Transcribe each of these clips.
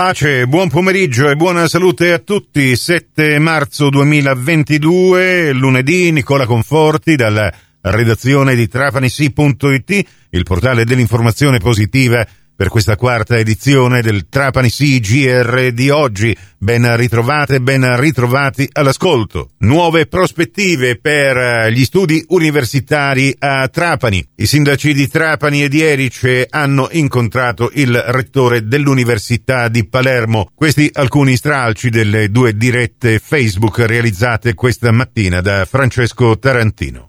Pace, buon pomeriggio e buona salute a tutti. 7 marzo 2022, lunedì, Nicola Conforti dalla redazione di trapanisi.it, il portale dell'informazione positiva per questa quarta edizione del Trapani CGR di oggi. Ben ritrovate, ben ritrovati all'ascolto. Nuove prospettive per gli studi universitari a Trapani. I sindaci di Trapani e di Erice hanno incontrato il rettore dell'Università di Palermo. Questi alcuni stralci delle due dirette Facebook realizzate questa mattina da Francesco Tarantino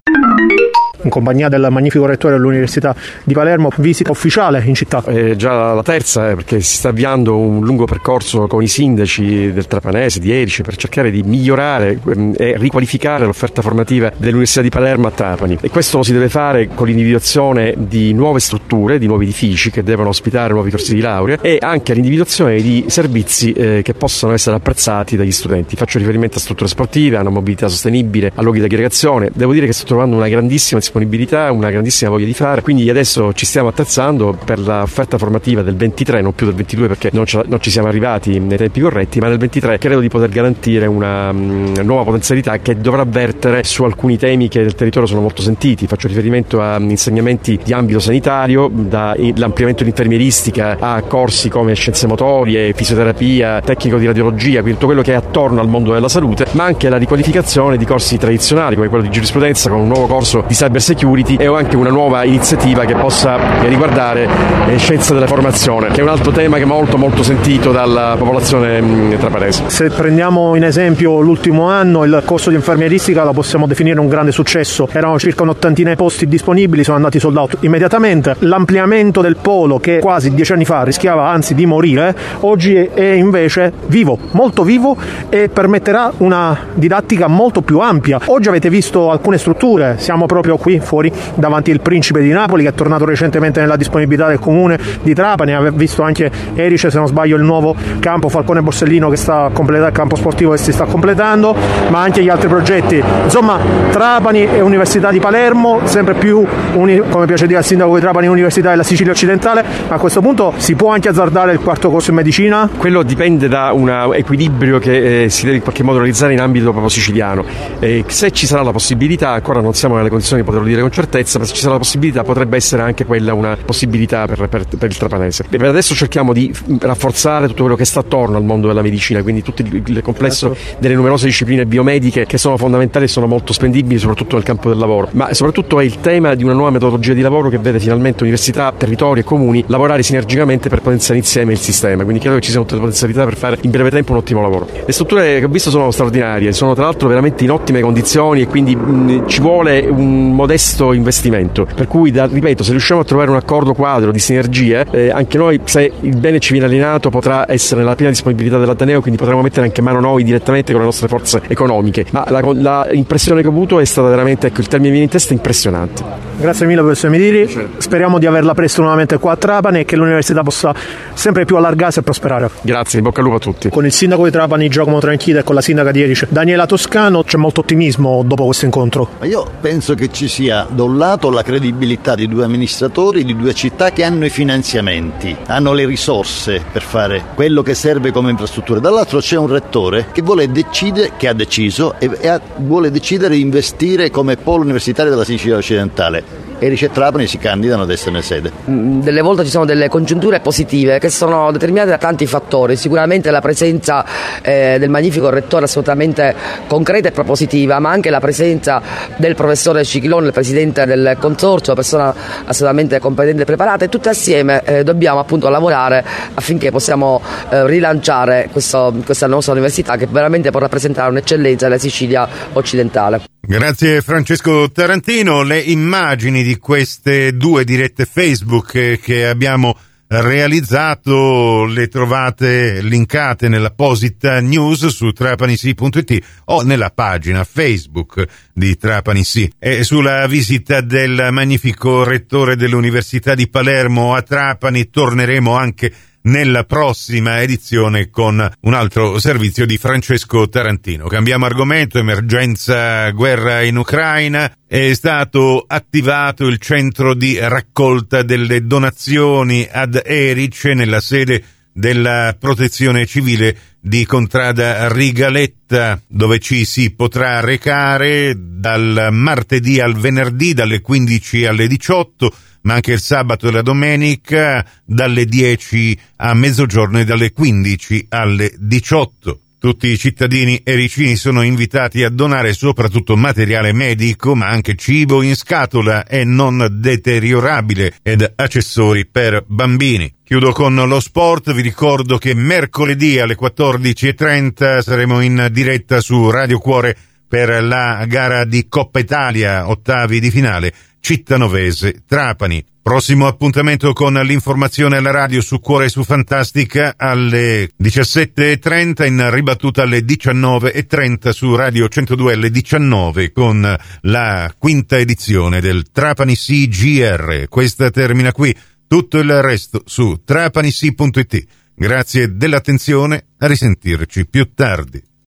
in compagnia del magnifico rettore dell'Università di Palermo, visita ufficiale in città. È già la terza eh, perché si sta avviando un lungo percorso con i sindaci del Trapanese, di Erice, per cercare di migliorare ehm, e riqualificare l'offerta formativa dell'Università di Palermo a Trapani. E questo lo si deve fare con l'individuazione di nuove strutture, di nuovi edifici che devono ospitare nuovi corsi di laurea e anche l'individuazione di servizi eh, che possono essere apprezzati dagli studenti. Faccio riferimento a strutture sportive, a una mobilità sostenibile, a luoghi di aggregazione. Devo dire che sto trovando una grandissima disponibilità, una grandissima voglia di fare, quindi adesso ci stiamo attrezzando per l'offerta formativa del 23, non più del 22 perché non, non ci siamo arrivati nei tempi corretti, ma del 23 credo di poter garantire una um, nuova potenzialità che dovrà vertere su alcuni temi che nel territorio sono molto sentiti, faccio riferimento a insegnamenti di ambito sanitario, dall'ampliamento di infermieristica a corsi come scienze motorie, fisioterapia, tecnico di radiologia, quindi tutto quello che è attorno al mondo della salute, ma anche la riqualificazione di corsi tradizionali come quello di giurisprudenza con un nuovo corso di cyber security e anche una nuova iniziativa che possa riguardare eh, scienza della formazione, che è un altro tema che è molto molto sentito dalla popolazione mm, trapanese. Se prendiamo in esempio l'ultimo anno, il corso di infermieristica lo possiamo definire un grande successo. Erano circa un'ottantina di posti disponibili, sono andati sold out immediatamente. L'ampliamento del polo che quasi dieci anni fa rischiava anzi di morire, oggi è invece vivo, molto vivo e permetterà una didattica molto più ampia. Oggi avete visto alcune strutture, siamo proprio qui fuori davanti il Principe di Napoli che è tornato recentemente nella disponibilità del comune di Trapani, ha visto anche Erice se non sbaglio il nuovo campo Falcone Borsellino che sta completando il campo sportivo che si sta completando, ma anche gli altri progetti. Insomma, Trapani e Università di Palermo, sempre più come piace dire al sindaco di Trapani Università della Sicilia occidentale, a questo punto si può anche azzardare il quarto corso in medicina? Quello dipende da un equilibrio che eh, si deve in qualche modo realizzare in ambito proprio siciliano. Eh, se ci sarà la possibilità, ancora non siamo nelle condizioni di poterlo dire con certezza, ma se ci sarà la possibilità potrebbe essere anche quella una possibilità per, per, per il trapanese. E per adesso cerchiamo di rafforzare tutto quello che sta attorno al mondo della medicina, quindi tutto il complesso certo. delle numerose discipline biomediche che sono fondamentali e sono molto spendibili soprattutto nel campo del lavoro, ma soprattutto è il tema di una nuova metodologia di lavoro che vede finalmente università, territori e comuni lavorare sinergicamente per potenziare insieme il sistema, quindi credo che ci siano tutte le potenzialità per fare in breve tempo un ottimo lavoro. Le strutture che ho visto sono straordinarie, sono tra l'altro veramente in ottime condizioni e quindi mh, ci vuole un modesto investimento. Per cui, da, ripeto, se riusciamo a trovare un accordo quadro di sinergie, eh, anche noi, se il bene ci viene alienato, potrà essere nella piena disponibilità dell'Ateneo, quindi potremo mettere anche mano noi direttamente con le nostre forze economiche. Ma la, la impressione che ho avuto è stata veramente, ecco, il termine viene in testa impressionante. Grazie mille professor Mediri, speriamo di averla presto nuovamente qua a Trapani e che l'università possa sempre più allargarsi e prosperare. Grazie, in bocca al lupo a tutti. Con il sindaco di Trapani Giacomo Tranchida e con la sindaca di Erice Daniela Toscano c'è molto ottimismo dopo questo incontro. Io penso che ci sia da un lato la credibilità di due amministratori di due città che hanno i finanziamenti, hanno le risorse per fare quello che serve come infrastrutture. Dall'altro c'è un rettore che vuole decidere, che ha deciso e, e ha, vuole decidere di investire come polo universitario della Sicilia occidentale E Trapani si candidano ad esserne sede. Mm, delle volte ci sono delle congiunture positive che sono determinate da tanti fattori, sicuramente la presenza eh, del magnifico rettore assolutamente concreta e propositiva, ma anche la presenza del professore Ciclone, il presidente del consorzio, persona assolutamente competente e preparata e tutti assieme eh, dobbiamo appunto lavorare affinché possiamo eh, rilanciare questo, questa nostra università che veramente può rappresentare un'eccellenza della Sicilia occidentale. Grazie Francesco Tarantino. Le immagini di queste due dirette Facebook che abbiamo realizzato le trovate linkate nell'apposita news su trapanisi.it o nella pagina Facebook di Trapanisi e sulla visita del magnifico rettore dell'Università di Palermo a Trapani torneremo anche nella prossima edizione con un altro servizio di Francesco Tarantino. Cambiamo argomento, emergenza guerra in Ucraina. È stato attivato il centro di raccolta delle donazioni ad Erice nella sede della protezione civile di Contrada Rigaletta, dove ci si potrà recare dal martedì al venerdì dalle 15 alle 18, ma anche il sabato e la domenica dalle 10 a mezzogiorno e dalle 15 alle 18. Tutti i cittadini ericini sono invitati a donare soprattutto materiale medico, ma anche cibo in scatola e non deteriorabile ed accessori per bambini. Chiudo con lo sport, vi ricordo che mercoledì alle 14.30 saremo in diretta su Radio Cuore per la gara di Coppa Italia, ottavi di finale, Cittanovese Trapani. Prossimo appuntamento con l'informazione alla radio su Cuore e su Fantastica alle 17.30 in ribattuta alle 19.30 su Radio 102 alle 19 con la quinta edizione del Trapani CGR. Questa termina qui, tutto il resto su trapanisi.it. Grazie dell'attenzione, a risentirci più tardi.